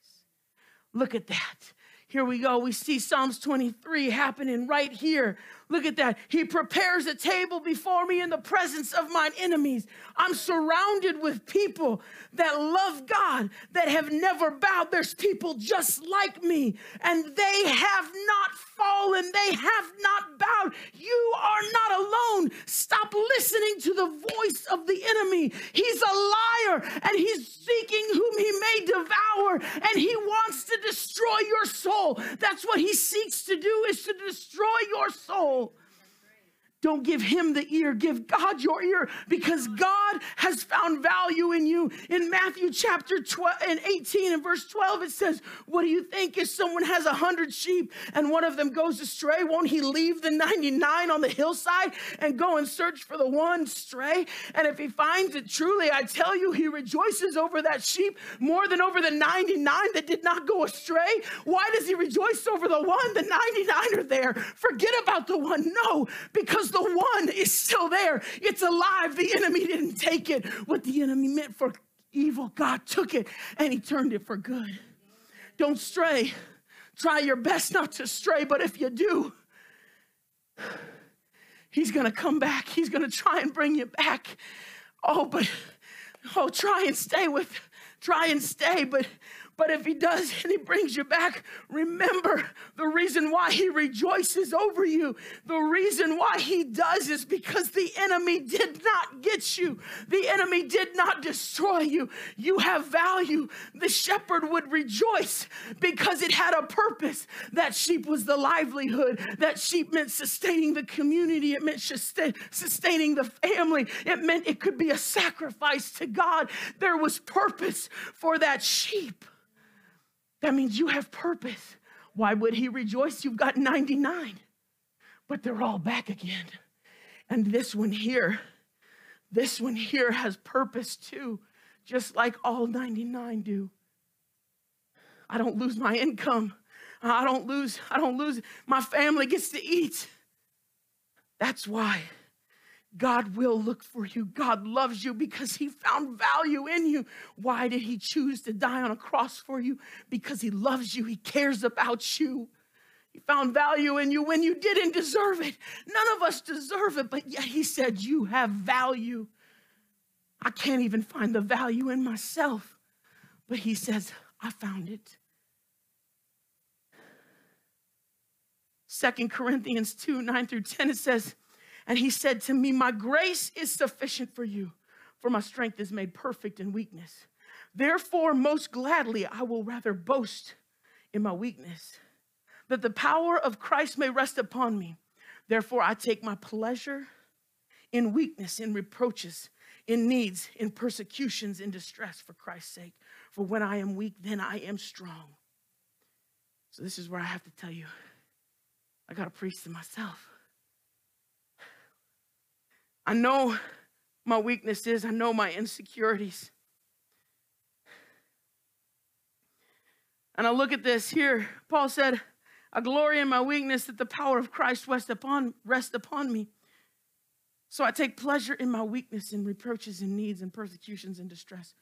Look at that. Here we go. We see Psalms 23 happening right here. Look at that. He prepares a table before me in the presence of mine enemies. I'm surrounded with people that love God, that have never bowed. There's people just like me, and they have not fallen. They have not bowed. You are not alone. Stop listening to the voice of the enemy. He's a liar, and he's seeking whom he may devour, and he wants to destroy your soul. That's what he seeks to do is to destroy your soul. Don't give him the ear, give God your ear because God has found value in you. In Matthew chapter 12 and 18 and verse 12, it says, What do you think if someone has a hundred sheep and one of them goes astray? Won't he leave the 99 on the hillside and go and search for the one stray? And if he finds it truly, I tell you, he rejoices over that sheep more than over the 99 that did not go astray. Why does he rejoice over the one? The 99 are there. Forget about the one. No, because the one is still there. It's alive. The enemy didn't take it. What the enemy meant for evil, God took it and he turned it for good. Don't stray. Try your best not to stray, but if you do, he's going to come back. He's going to try and bring you back. Oh, but oh, try and stay with try and stay, but but if he does [LAUGHS] and he brings you back, remember the reason why he rejoices over you. The reason why he does is because the enemy did not get you. The enemy did not destroy you. You have value. The shepherd would rejoice because it had a purpose. That sheep was the livelihood. That sheep meant sustaining the community. It meant sustaining the family. It meant it could be a sacrifice to God. There was purpose for that sheep. That means you have purpose. Why would he rejoice? You've got 99, but they're all back again. And this one here, this one here has purpose too, just like all 99 do. I don't lose my income. I don't lose, I don't lose, my family gets to eat. That's why God will look for you. God loves you because he found value in you. Why did he choose to die on a cross for you? Because he loves you. He cares about you. He found value in you when you didn't deserve it. None of us deserve it, but yet he said, You have value. I can't even find the value in myself. But he says, I found it. Second Corinthians 2 9 through 10, it says, and he said to me, My grace is sufficient for you, for my strength is made perfect in weakness. Therefore, most gladly, I will rather boast in my weakness, that the power of Christ may rest upon me. Therefore, I take my pleasure in weakness, in reproaches, in needs, in persecutions, in distress for Christ's sake. For when I am weak, then I am strong. So, this is where I have to tell you I got to preach to myself. I know my weaknesses, I know my insecurities. And I look at this here. Paul said, I glory in my weakness that the power of Christ rest upon, rest upon me. So I take pleasure in my weakness, in reproaches, and needs, and persecutions, and distress,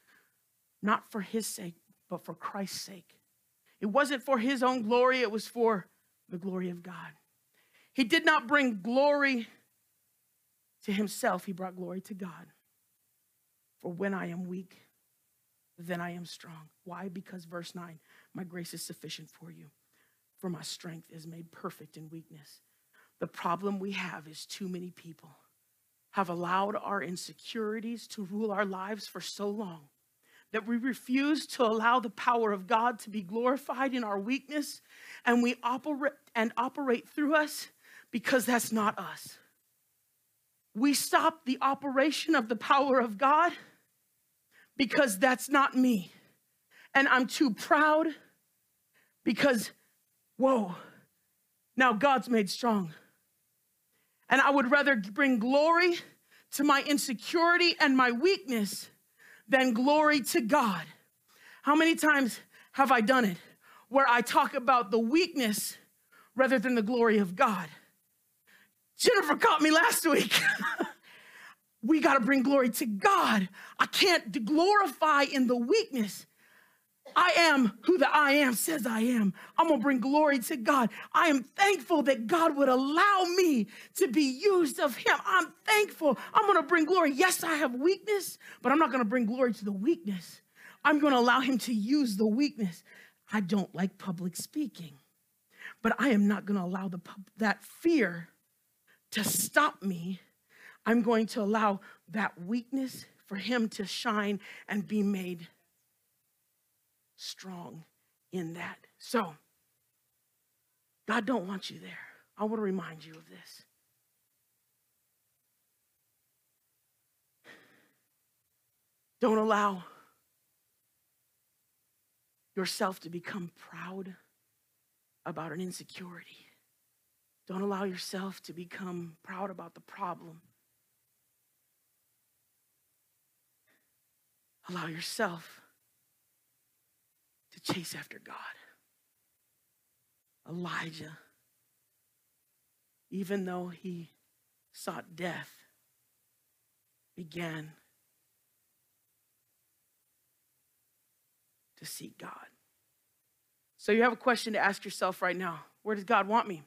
not for his sake, but for Christ's sake. It wasn't for his own glory, it was for the glory of God. He did not bring glory to himself, he brought glory to God. For when I am weak, then I am strong. Why? Because verse 9, my grace is sufficient for you, for my strength is made perfect in weakness. The problem we have is too many people have allowed our insecurities to rule our lives for so long that we refuse to allow the power of God to be glorified in our weakness and we operate and operate through us because that's not us we stop the operation of the power of God because that's not me. And I'm too proud because, whoa, now God's made strong. And I would rather bring glory to my insecurity and my weakness than glory to God. How many times have I done it where I talk about the weakness rather than the glory of God? Jennifer caught me last week. [LAUGHS] we got to bring glory to God. I can't glorify in the weakness. I am who the I am says I am. I'm going to bring glory to God. I am thankful that God would allow me to be used of Him. I'm thankful. I'm going to bring glory. Yes, I have weakness, but I'm not going to bring glory to the weakness. I'm going to allow Him to use the weakness. I don't like public speaking, but I am not going to allow the, that fear to stop me, I'm going to allow that weakness for him to shine and be made strong in that. So, God don't want you there. I want to remind you of this. Don't allow yourself to become proud about an insecurity. Don't allow yourself to become proud about the problem. Allow yourself to chase after God. Elijah, even though he sought death, began to seek God. So you have a question to ask yourself right now Where does God want me?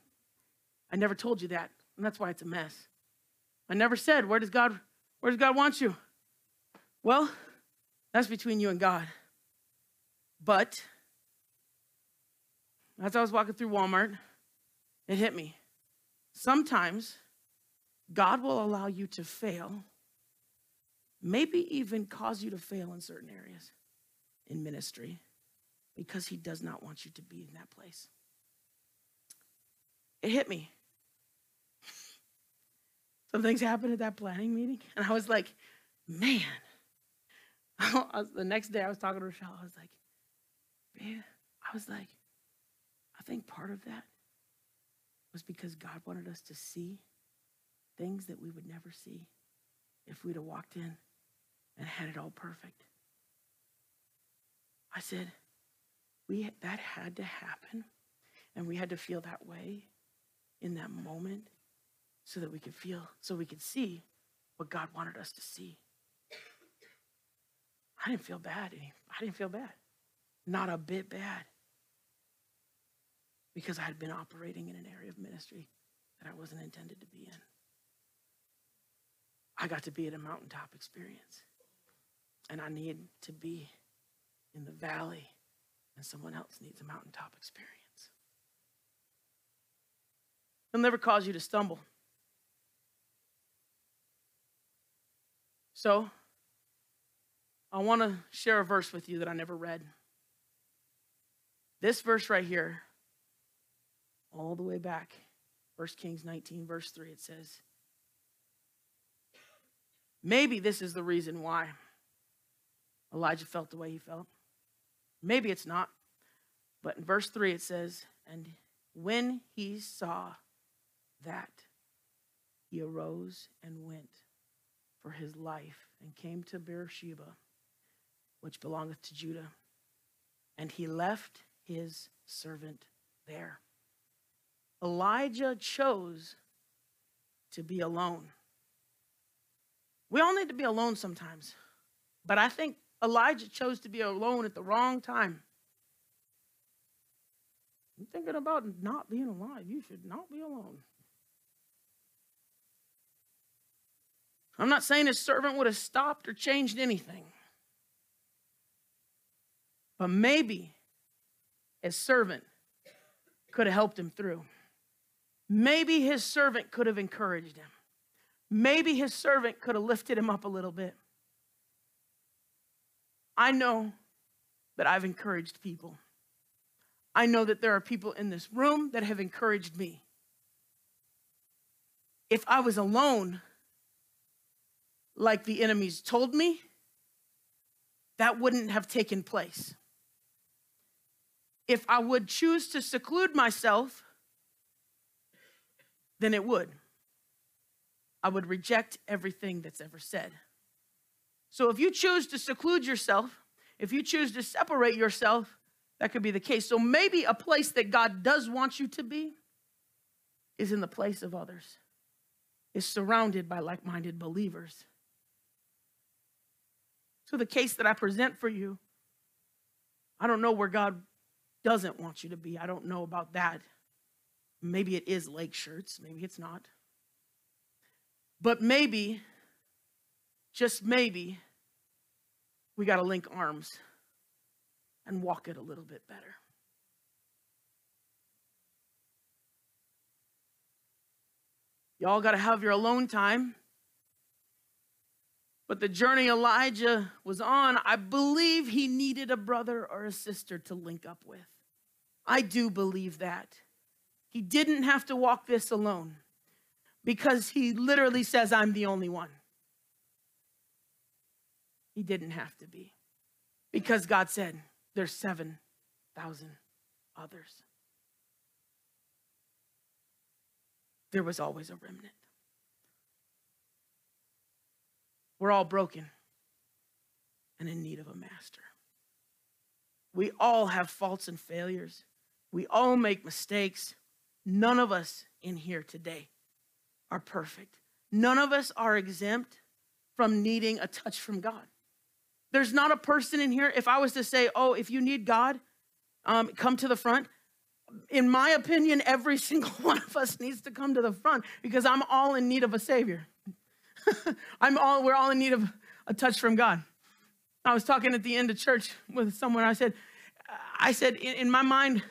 I never told you that, and that's why it's a mess. I never said, where does God, where does God want you? Well, that's between you and God. But as I was walking through Walmart, it hit me. Sometimes God will allow you to fail, maybe even cause you to fail in certain areas in ministry because He does not want you to be in that place. It hit me. Some things happened at that planning meeting, and I was like, man. [LAUGHS] the next day I was talking to Rochelle, I was like, man, I was like, I think part of that was because God wanted us to see things that we would never see if we'd have walked in and had it all perfect. I said, we that had to happen, and we had to feel that way in that moment so that we could feel, so we could see what God wanted us to see. I didn't feel bad. I didn't feel bad. Not a bit bad. Because I had been operating in an area of ministry that I wasn't intended to be in. I got to be at a mountaintop experience. And I need to be in the valley, and someone else needs a mountaintop experience. He'll never cause you to stumble. So, I want to share a verse with you that I never read. This verse right here, all the way back, 1 Kings 19, verse 3, it says, Maybe this is the reason why Elijah felt the way he felt. Maybe it's not. But in verse 3, it says, And when he saw that, he arose and went for his life and came to Beersheba, which belongeth to Judah. And he left his servant there. Elijah chose to be alone. We all need to be alone sometimes. But I think Elijah chose to be alone at the wrong time. I'm thinking about not being alive. You should not be alone. I'm not saying his servant would have stopped or changed anything. But maybe his servant could have helped him through. Maybe his servant could have encouraged him. Maybe his servant could have lifted him up a little bit. I know that I've encouraged people. I know that there are people in this room that have encouraged me. If I was alone, like the enemies told me, that wouldn't have taken place. If I would choose to seclude myself, then it would. I would reject everything that's ever said. So if you choose to seclude yourself, if you choose to separate yourself, that could be the case. So maybe a place that God does want you to be is in the place of others, is surrounded by like minded believers. So the case that I present for you, I don't know where God doesn't want you to be. I don't know about that. Maybe it is Lakeshirts, maybe it's not. But maybe, just maybe, we got to link arms and walk it a little bit better. Y'all got to have your alone time. But the journey Elijah was on, I believe he needed a brother or a sister to link up with. I do believe that. He didn't have to walk this alone because he literally says, I'm the only one. He didn't have to be because God said, There's 7,000 others. There was always a remnant. We're all broken and in need of a master. We all have faults and failures. We all make mistakes. None of us in here today are perfect. None of us are exempt from needing a touch from God. There's not a person in here, if I was to say, oh, if you need God, um, come to the front. In my opinion, every [LAUGHS] single one of us needs to come to the front because I'm all in need of a Savior. [LAUGHS] I'm all, we're all in need of a touch from God. I was talking at the end of church with someone. I said, I said, in, in my mind,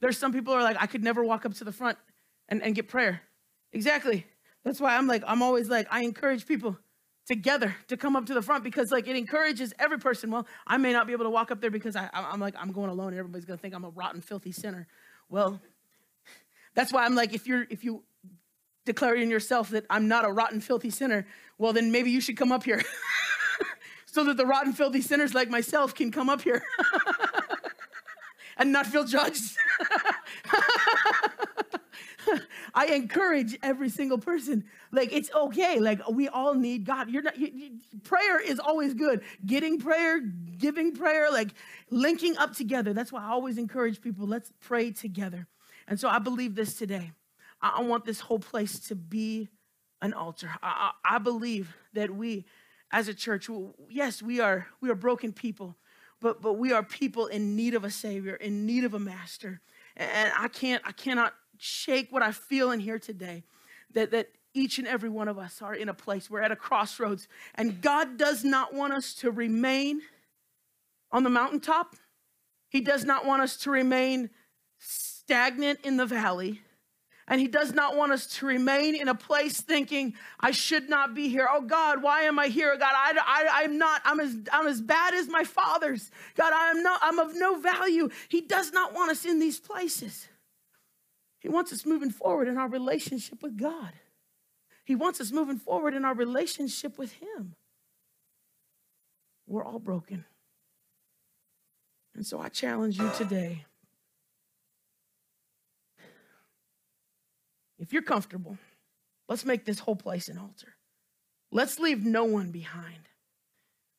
there's some people are like, I could never walk up to the front and, and get prayer. Exactly. That's why I'm like, I'm always like, I encourage people together to come up to the front because like it encourages every person. Well, I may not be able to walk up there because I, I'm like, I'm going alone and everybody's gonna think I'm a rotten, filthy sinner. Well, that's why I'm like, if you're, if you declare in yourself that I'm not a rotten, filthy sinner, well, then maybe you should come up here [LAUGHS] so that the rotten, filthy sinners like myself can come up here [LAUGHS] and not feel judged. [LAUGHS] I encourage every single person. Like it's okay. Like we all need God. You're not. You, you, prayer is always good. Getting prayer, giving prayer, like linking up together. That's why I always encourage people. Let's pray together. And so I believe this today. I, want this whole place to be an altar. I, I, I believe that we, as a church, yes, we are we are broken people but but we are people in need of a savior in need of a master. And i can't i cannot shake what i feel in here today that that each and every one of us are in a place. We're at a crossroads and god does not want us to remain on the mountaintop. He does not want us to remain stagnant in the valley and he does not want us to remain in a place thinking, I should not be here. Oh God, why am I here? God, I, I'm not, I'm as, I'm as bad as my fathers. God, I am not, I'm of no value. He does not want us in these places. He wants us moving forward in our relationship with God. He wants us moving forward in our relationship with Him. We're all broken. And so I challenge you today If you're comfortable, let's make this whole place an altar. Let's leave no one behind.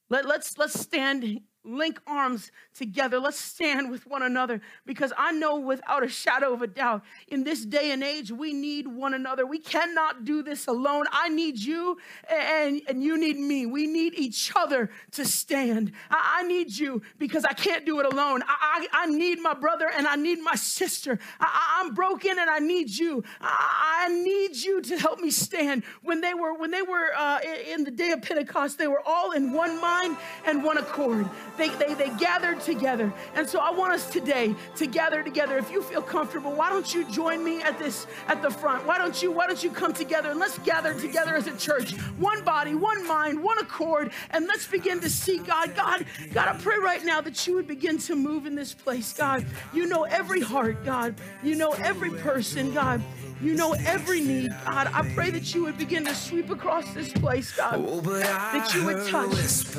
Let, let's, let's stand link arms together. Let's stand with one another because I know without a shadow of a doubt, in this day and age, we need one another. We cannot do this alone. I need you and, and you need me. We need each other to stand. I, I need you because I can't do it alone. I, I, I, need my brother and I need my sister. I, am broken and I need you. I, need you to help me stand. When they were, when they were uh, in the day of Pentecost, they were all in one mind and one accord they, they, they gathered together. And so I want us today to gather together. If you feel comfortable, why don't you join me at this at the front? Why don't you why don't you come together and let's gather together as a church, one body, one mind, one accord, and let's begin to see God. God, God, I pray right now that you would begin to move in this place, God. You know every heart, God. You know every person, God. You know every need, God. I pray that you would begin to sweep across this place, God. Oh, that you would touch,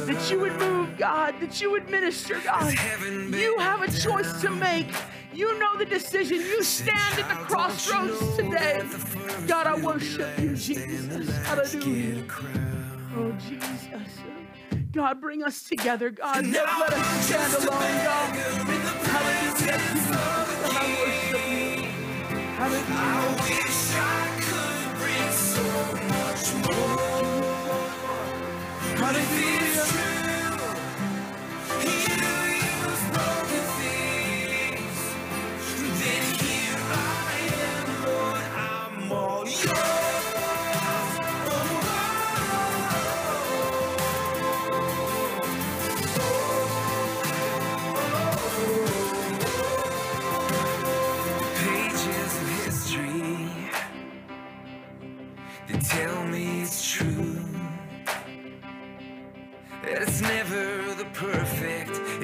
that you would move, God, that you would minister, God. You have a choice to make. You know the decision. You stand at the crossroads today. God, I worship you, Jesus. Hallelujah. Oh, Jesus. God, bring us together, God. Don't let us stand alone, God. Hallelujah, Jesus. I could bring so worship you.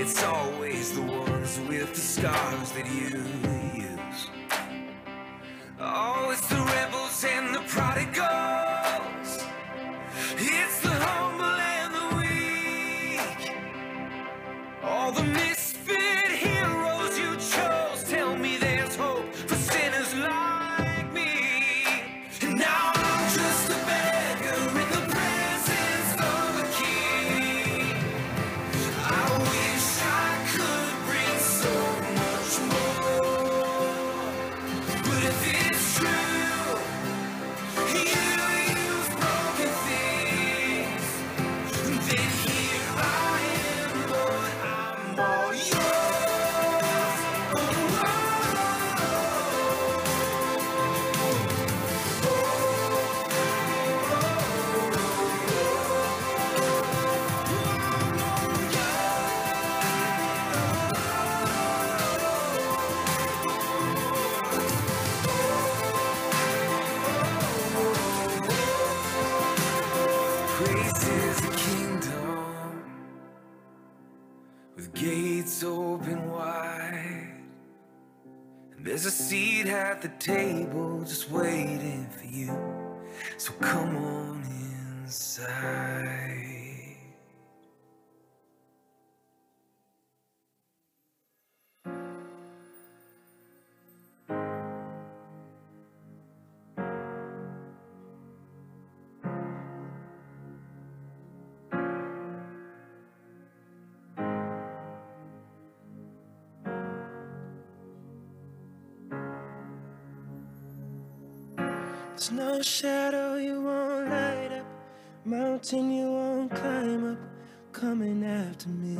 It's always the ones with the scars that you use. Oh, it's the rebels and the prodigals. It's the humble and the weak. All the table just waiting There's no shadow you won't light up, mountain you won't climb up, coming after me.